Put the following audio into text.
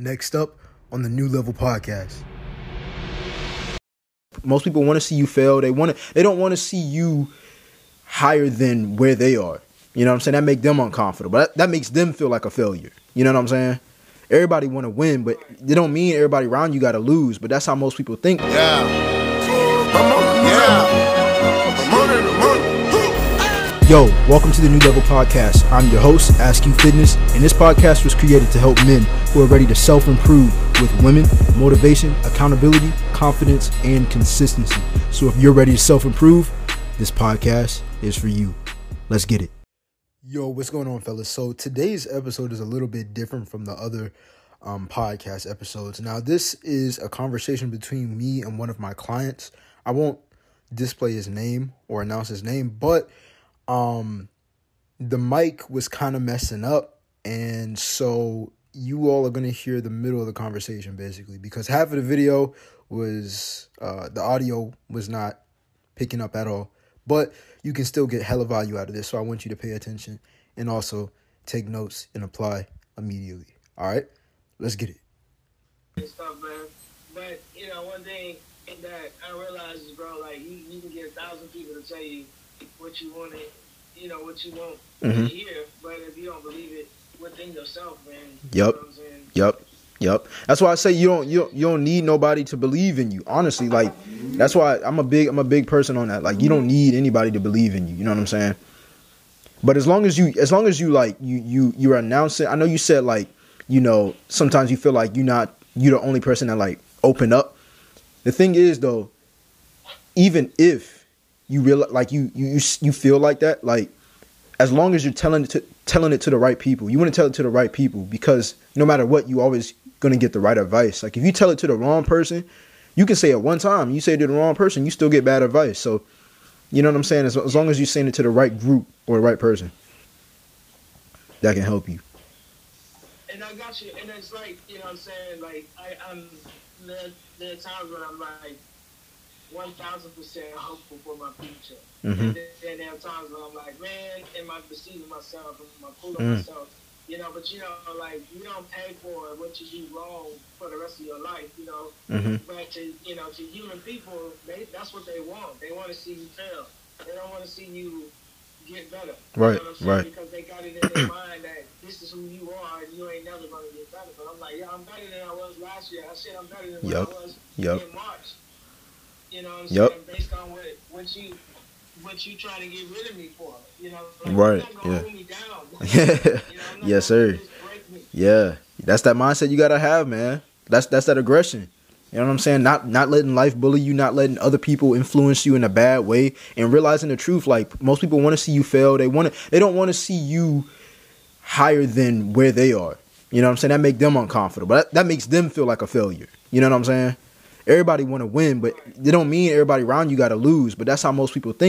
Next up on the New Level Podcast. Most people want to see you fail. They want to. They don't want to see you higher than where they are. You know what I'm saying? That make them uncomfortable. That, that makes them feel like a failure. You know what I'm saying? Everybody want to win, but they don't mean everybody around you got to lose. But that's how most people think. Yeah. Yeah. Yo, welcome to the New Level Podcast. I'm your host, Ask You Fitness, and this podcast was created to help men who are ready to self improve with women, motivation, accountability, confidence, and consistency. So if you're ready to self improve, this podcast is for you. Let's get it. Yo, what's going on, fellas? So today's episode is a little bit different from the other um, podcast episodes. Now, this is a conversation between me and one of my clients. I won't display his name or announce his name, but um the mic was kind of messing up and so you all are going to hear the middle of the conversation basically because half of the video was uh the audio was not picking up at all. But you can still get hella value out of this so i want you to pay attention and also take notes and apply immediately. All right? Let's get it. Stuff man. But you know one thing that i realized is bro like you, you can get a thousand people to tell you what you want to, you know, what you want Mhm. to hear. But if you don't believe it within yourself, man, Yep. You know what I'm saying? Yep. Yep. That's why I say you don't you don't, you don't need nobody to believe in you. Honestly, like that's why I'm a big I'm a big person on that. Like you don't need anybody to believe in you. You know what I'm saying? But as long as you as long as you like you you you're announcing. I know you said like you know sometimes you feel like you're not you're the only person that like open up. The thing is though, even if you real like you you you feel like that like as long as you're telling it to telling it to the right people, you want to tell it to the right people because no matter what, you always gonna get the right advice. Like if you tell it to the wrong person, you can say it one time. You say it to the wrong person, you still get bad advice. So, you know what I'm saying? As, as long as you're saying it to the right group or the right person, that can help you. And I got you. And it's like, you know what I'm saying? Like, I, I'm, there, there are times when I'm like 1,000% hopeful for my future. Mhm. And then, then there are times when I'm like, man, am I deceiving myself? Am I fooling Mm. myself? You know, but you know, like, you don't pay for what you do wrong for the rest of your life, you know? hmm But to you know, to human people, they that's what they want. They want to see you fail. They don't want to see you get better. Right, You know what I'm saying? right. Because they got it in their mind that this is who you are, and you ain't never gonna get better. But I'm like, yeah, I'm better than I was last year. I said I'm better than what I was yup. in March. You know what I'm Yup. saying? Based on what what you what you trying to get rid of me for. You know, like, Right, You're not gonna yeah. hold me down. You know, Yes, sir. just break me. Yeah, that's that mindset you gotta have, man. That's that's that aggression. You know what I'm saying? Not not letting life bully you, not letting other people influence you in a bad way, and realizing the truth. Like most people want to see you fail. They want to. They don't want to see you higher than where they are. You know what I'm saying? That make them uncomfortable. That that makes them feel like a failure. You know what I'm saying? Everybody want to win, but they don't mean everybody around you got to lose. But that's how most people think.